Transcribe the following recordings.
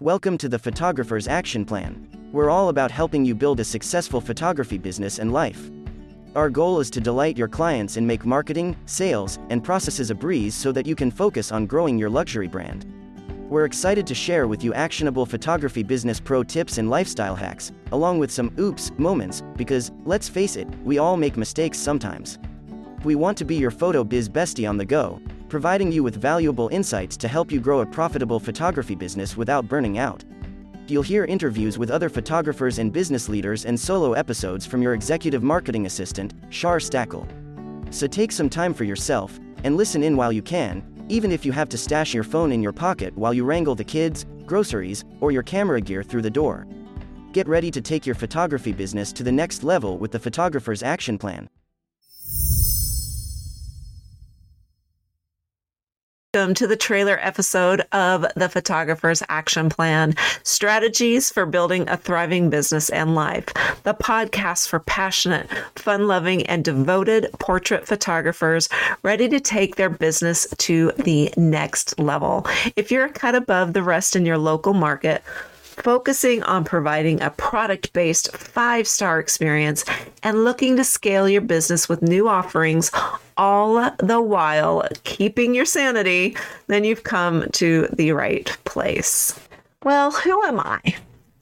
Welcome to the Photographer's Action Plan. We're all about helping you build a successful photography business and life. Our goal is to delight your clients and make marketing, sales, and processes a breeze so that you can focus on growing your luxury brand. We're excited to share with you actionable photography business pro tips and lifestyle hacks, along with some oops moments, because, let's face it, we all make mistakes sometimes. We want to be your photo biz bestie on the go, providing you with valuable insights to help you grow a profitable photography business without burning out. You'll hear interviews with other photographers and business leaders and solo episodes from your executive marketing assistant, Char Stackle. So take some time for yourself and listen in while you can, even if you have to stash your phone in your pocket while you wrangle the kids, groceries, or your camera gear through the door. Get ready to take your photography business to the next level with the Photographer's Action Plan. Welcome to the trailer episode of the Photographer's Action Plan Strategies for Building a Thriving Business and Life, the podcast for passionate, fun loving, and devoted portrait photographers ready to take their business to the next level. If you're a cut above the rest in your local market, focusing on providing a product based five star experience and looking to scale your business with new offerings, all the while keeping your sanity, then you've come to the right place. Well, who am I?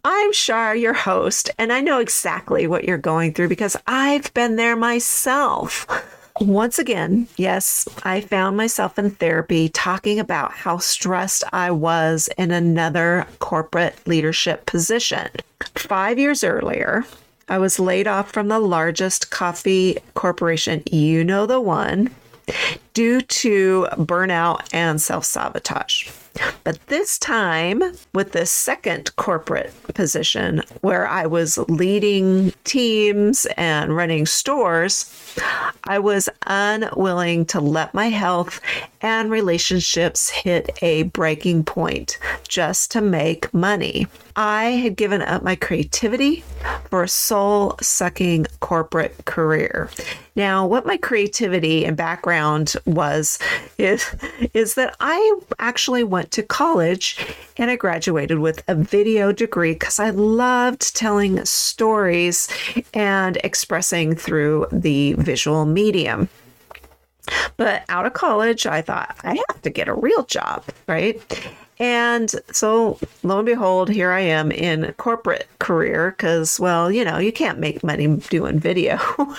I'm Char, your host, and I know exactly what you're going through because I've been there myself. Once again, yes, I found myself in therapy talking about how stressed I was in another corporate leadership position. Five years earlier, I was laid off from the largest coffee corporation, you know the one, due to burnout and self sabotage. But this time, with the second corporate position where I was leading teams and running stores, I was unwilling to let my health and relationships hit a breaking point just to make money. I had given up my creativity for a soul sucking corporate career. Now, what my creativity and background was is, is that I actually went to college and I graduated with a video degree because I loved telling stories and expressing through the visual medium. But out of college, I thought I have to get a real job, right? And so, lo and behold, here I am in corporate career because, well, you know, you can't make money doing video.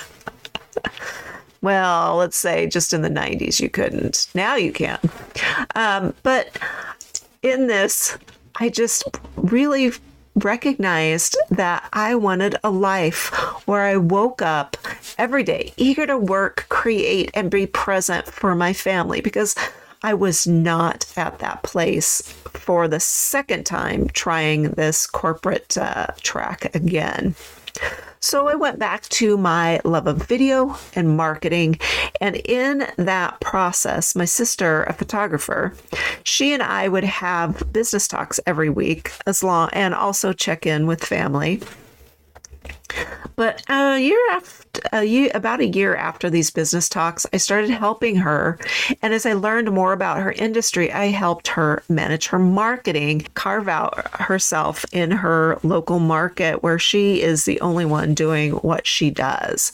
well, let's say just in the 90s you couldn't. Now you can. Um, but in this, I just really recognized that I wanted a life where I woke up every day eager to work, create, and be present for my family because I was not at that place for the second time trying this corporate uh, track again. So I went back to my love of video and marketing. And in that process, my sister, a photographer, she and I would have business talks every week as long and also check in with family. But uh, a year after, a year, about a year after these business talks, I started helping her. And as I learned more about her industry, I helped her manage her marketing, carve out herself in her local market where she is the only one doing what she does.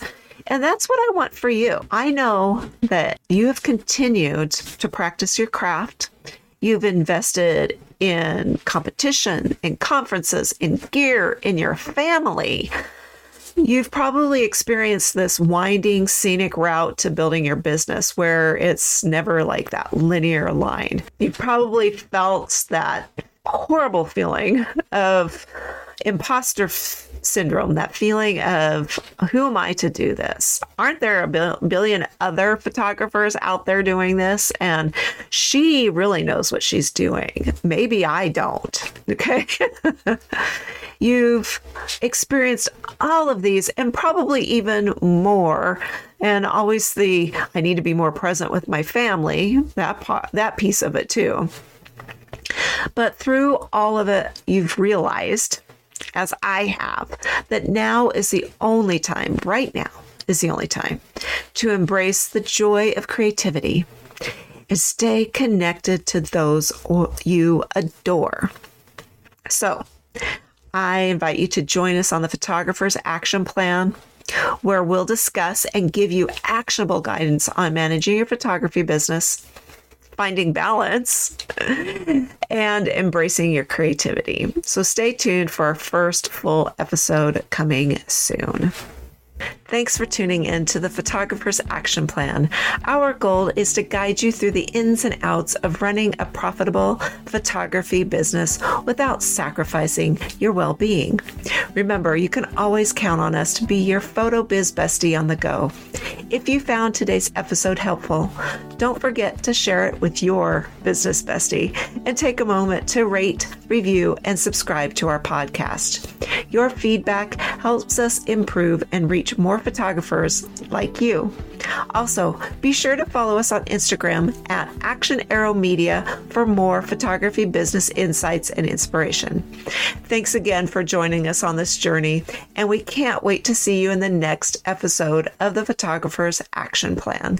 And that's what I want for you. I know that you have continued to practice your craft. You've invested in competition, in conferences, in gear, in your family. You've probably experienced this winding scenic route to building your business where it's never like that linear line. You probably felt that horrible feeling of imposter f- syndrome, that feeling of who am I to do this? Aren't there a bil- billion other photographers out there doing this? And she really knows what she's doing. Maybe I don't. Okay. You've experienced all of these and probably even more. And always the I need to be more present with my family, that part, that piece of it too. But through all of it, you've realized, as I have, that now is the only time, right now is the only time, to embrace the joy of creativity and stay connected to those you adore. So, I invite you to join us on the Photographer's Action Plan, where we'll discuss and give you actionable guidance on managing your photography business, finding balance, and embracing your creativity. So, stay tuned for our first full episode coming soon. Thanks for tuning in to the Photographer's Action Plan. Our goal is to guide you through the ins and outs of running a profitable photography business without sacrificing your well being. Remember, you can always count on us to be your photo biz bestie on the go. If you found today's episode helpful, don't forget to share it with your business bestie and take a moment to rate, review, and subscribe to our podcast. Your feedback helps us improve and reach more photographers like you. Also, be sure to follow us on Instagram at Action Arrow Media for more photography business insights and inspiration. Thanks again for joining us on this journey, and we can't wait to see you in the next episode of the Photographer's Action Plan.